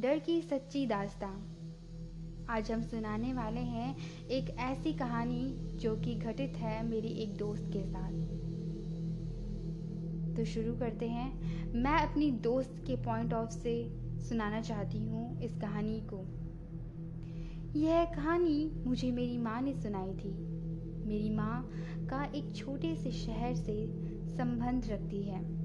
डर की सच्ची दास्तां। आज हम सुनाने वाले हैं एक ऐसी कहानी जो कि घटित है मेरी एक दोस्त के साथ। तो शुरू करते हैं। मैं अपनी दोस्त के पॉइंट ऑफ़ से सुनाना चाहती हूँ इस कहानी को। यह कहानी मुझे मेरी माँ ने सुनाई थी। मेरी माँ का एक छोटे से शहर से संबंध रखती है।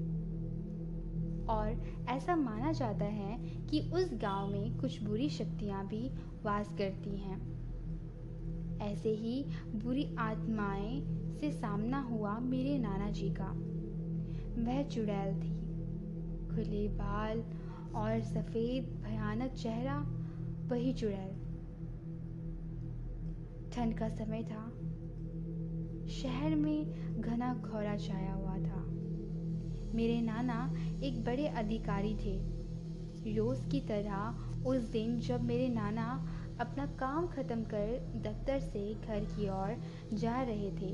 और ऐसा माना जाता है कि उस गाँव में कुछ बुरी शक्तियाँ भी वास करती हैं। ऐसे ही बुरी आत्माएँ से सामना हुआ मेरे नाना जी का। वह चुड़ैल थी। खुले बाल और सफ़ेद भयानक चेहरा, वही चुड़ैल। ठंड का समय था। शहर में घना खौरा छाया हुआ मेरे नाना एक बड़े अधिकारी थे। रोज़ की तरह उस दिन जब मेरे नाना अपना काम ख़त्म कर दफ्तर से घर की ओर जा रहे थे,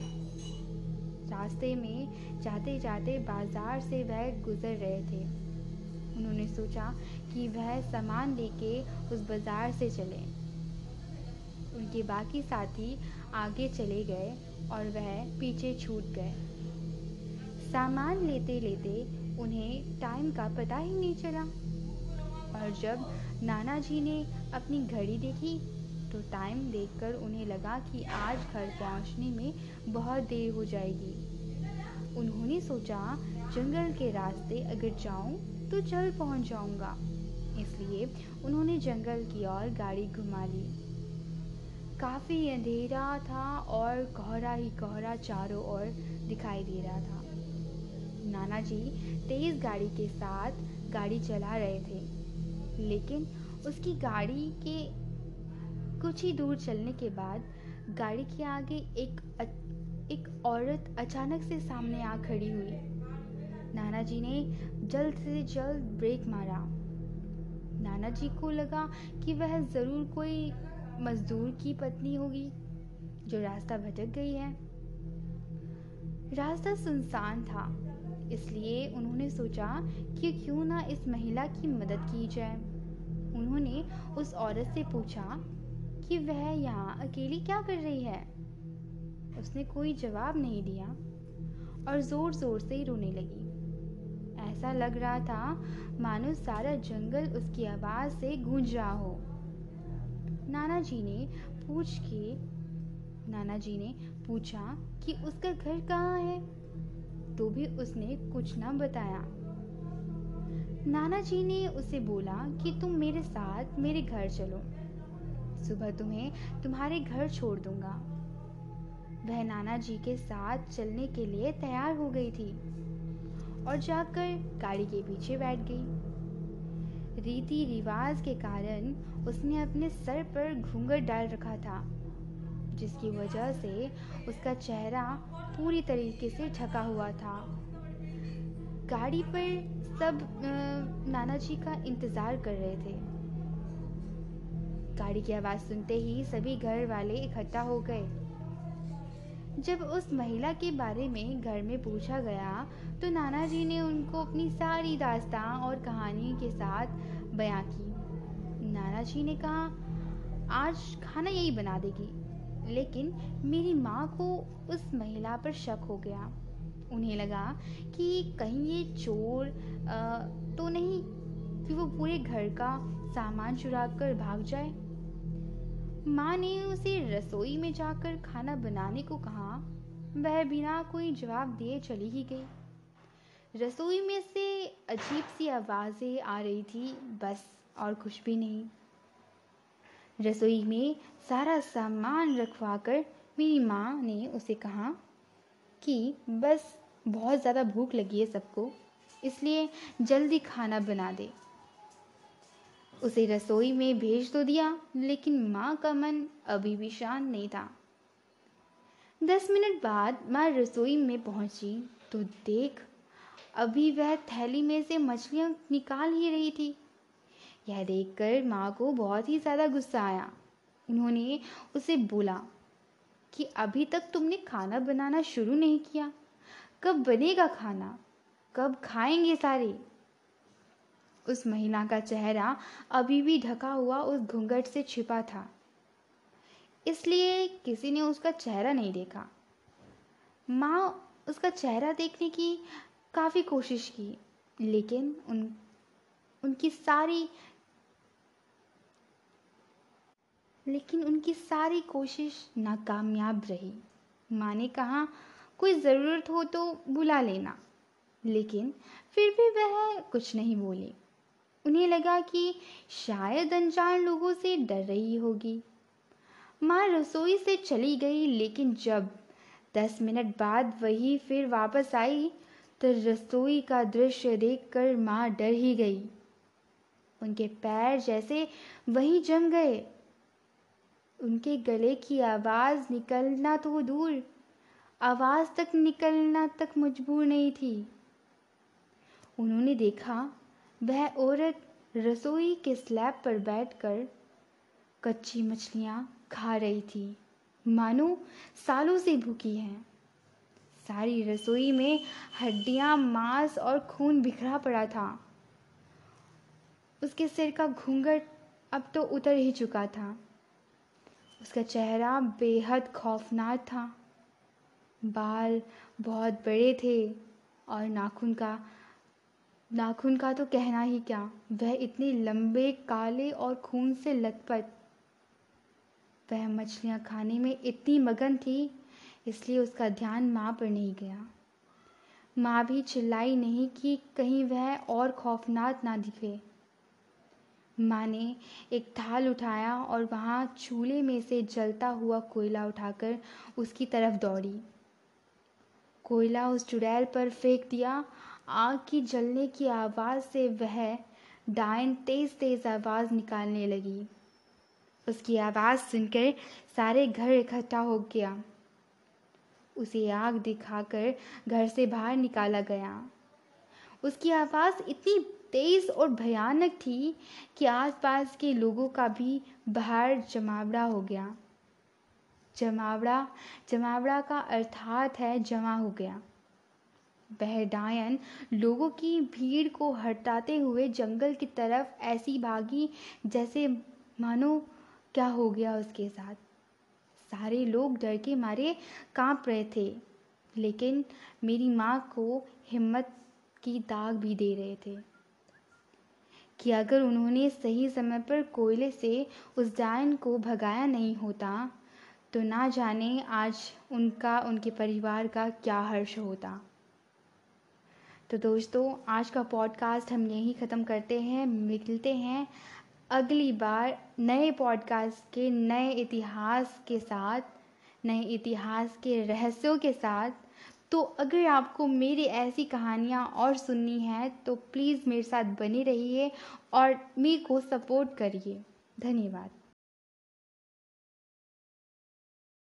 रास्ते में जाते जाते बाज़ार से वह गुज़र रहे थे। उन्होंने सोचा कि वह सामान लेके उस बाज़ार से चले। उनके बाकी साथी आगे चले गए और वह पीछे छूट गए। सामान लेते लेते उन्हें टाइम का पता ही नहीं चला। और जब नाना जी ने अपनी घड़ी देखी तो टाइम देखकर उन्हें लगा कि आज घर पहुँचने में बहुत देर हो जाएगी। उन्होंने सोचा, जंगल के रास्ते अगर जाऊँ तो जल्द पहुँच जाऊँगा। इसलिए उन्होंने जंगल की ओर गाड़ी घुमा ली। काफ़ी अंधेरा था और कोहरा ही कोहरा चारों ओर दिखाई दे रहा था। नाना जी तेज़ गाड़ी के साथ गाड़ी चला रहे थे, लेकिन उसकी गाड़ी के कुछ ही दूर चलने के बाद गाड़ी के आगे एक एक औरत अचानक से सामने आ खड़ी हुई। नाना जी ने जल्द से जल्द ब्रेक मारा। नाना जी को लगा कि वह ज़रूर कोई मज़दूर की पत्नी होगी, जो रास्ता भटक गई है। रास्ता सुनसान था। इसलिए उन्होंने सोचा कि क्यों ना इस महिला की मदद की जाए। उन्होंने उस औरत से पूछा कि वह यहाँ अकेली क्या कर रही है? उसने कोई जवाब नहीं दिया और ज़ोर ज़ोर से ही रोने लगी। ऐसा लग रहा था मानो सारा जंगल उसकी आवाज़ से गूंज रहा हो। नाना जी ने पूछ के नाना जी ने पूछा कि उसका घर कहाँ है? तो भी उसने कुछ ना बताया। नाना जी ने उसे बोला कि तुम मेरे साथ मेरे घर चलो। सुबह तुम्हें तुम्हारे घर छोड़ दूँगा। वह नाना जी के साथ चलने के लिए तैयार हो गई थी और जाकर गाड़ी के पीछे बैठ गई। रीति रिवाज के कारण उसने अपने सर पर घूंघट डाल रखा था। जिसकी वजह से उसका चेहरा पूरी तरीके से ढका हुआ था। गाड़ी पर सब नाना जी का इंतज़ार कर रहे थे। गाड़ी की आवाज़ सुनते ही सभी घर वाले इकट्ठा हो गए। जब उस महिला के बारे में घर में पूछा गया तो नाना जी ने उनको अपनी सारी दास्तां और कहानी के साथ बयां की। नाना जी ने कहा, आज खाना यही बना देगी। लेकिन मेरी माँ को उस महिला पर शक हो गया। उन्हें लगा कि कहीं ये चोर आ, तो नहीं कि वो पूरे घर का सामान चुरा कर भाग जाए। माँ ने उसे रसोई में जाकर खाना बनाने को कहा। वह बिना कोई जवाब दिए चली ही गई। रसोई में से अजीब सी आवाज़ें आ रही थी बस और कुछ भी नहीं। रसोई में सारा सामान रखवा कर मेरी माँ ने उसे कहा कि बस, बहुत ज़्यादा भूख लगी है सबको, इसलिए जल्दी खाना बना दे। उसे रसोई में भेज तो दिया, लेकिन माँ का मन अभी भी शांत नहीं था। दस मिनट बाद माँ रसोई में पहुँची तो देख, अभी वह थैली में से मछलियाँ निकाल ही रही थी। यह देखकर माँ को बहुत ही ज़्यादा गुस्सा आया। उन्होंने उसे बोला कि अभी तक तुमने खाना बनाना शुरू नहीं किया। कब बनेगा खाना? कब खाएँगे सारे? उस महिला का चेहरा अभी भी ढका हुआ उस घूंघट से छिपा था। इसलिए किसी ने उसका चेहरा नहीं देखा। माँ उसका चेहरा देखने की काफ़ी कोशिश की, लेकिन उन, उनकी सारी लेकिन उनकी सारी कोशिश नाकामयाब रही। माँ ने कहा, कोई ज़रूरत हो तो बुला लेना। लेकिन फिर भी वह कुछ नहीं बोली। उन्हें लगा कि शायद अनजान लोगों से डर रही होगी। माँ रसोई से चली गई, लेकिन जब दस मिनट बाद वही फिर वापस आई तो रसोई का दृश्य देखकर माँ डर ही गई। उनके पैर जैसे वहीं जम गए। उनके गले की आवाज़ निकलना तो दूर, आवाज़ तक निकलना तक मजबूर नहीं थी। उन्होंने देखा, वह औरत रसोई के स्लैब पर बैठकर कच्ची मछलियाँ खा रही थी। मानो सालों से भूखी है। सारी रसोई में हड्डियाँ, मांस और खून बिखरा पड़ा था। उसके सिर का घूंघट अब तो उतर ही चुका था। उसका चेहरा बेहद खौफनाक था। बाल बहुत बड़े थे और नाखून का नाखून का तो कहना ही क्या? वह इतने लंबे, काले और खून से लथपथ। वह मछलियाँ खाने में इतनी मगन थी, इसलिए उसका ध्यान माँ पर नहीं गया। माँ भी चिल्लाई नहीं कि कहीं वह और खौफनाक ना दिखे। माँ ने एक थाल उठाया और वहाँ चूल्हे में से जलता हुआ कोयला उठाकर उसकी तरफ़ दौड़ी। कोयला उस चुड़ैल पर फेंक दिया। आग की जलने की आवाज़ से वह डायन तेज़ तेज़ आवाज़ निकालने लगी। उसकी आवाज़ सुनकर सारे घर इकट्ठा हो गया। उसे आग दिखाकर घर से बाहर निकाला गया। उसकी आवाज़ इतनी तेज़ और भयानक थी कि आसपास के लोगों का भी बाहर जमावड़ा हो गया। जमावड़ा जमावड़ा का अर्थात है जमा हो गया। वह डायन लोगों की भीड़ को हटाते हुए जंगल की तरफ़ ऐसी भागी जैसे मानो क्या हो गया उसके साथ। सारे लोग डर के मारे काँप रहे थे, लेकिन मेरी माँ को हिम्मत की दाग भी दे रहे थे। कि अगर उन्होंने सही समय पर कोयले से उस डायन को भगाया नहीं होता तो ना जाने आज उनका, उनके परिवार का क्या हर्ष होता। तो दोस्तों, आज का पॉडकास्ट हम यहीं ख़त्म करते हैं। मिलते हैं अगली बार नए पॉडकास्ट के, नए इतिहास के साथ, नए इतिहास के रहस्यों के साथ। तो अगर आपको मेरी ऐसी कहानियाँ और सुननी है तो प्लीज़ मेरे साथ बने रहिए और मेरे को सपोर्ट करिए। धन्यवाद।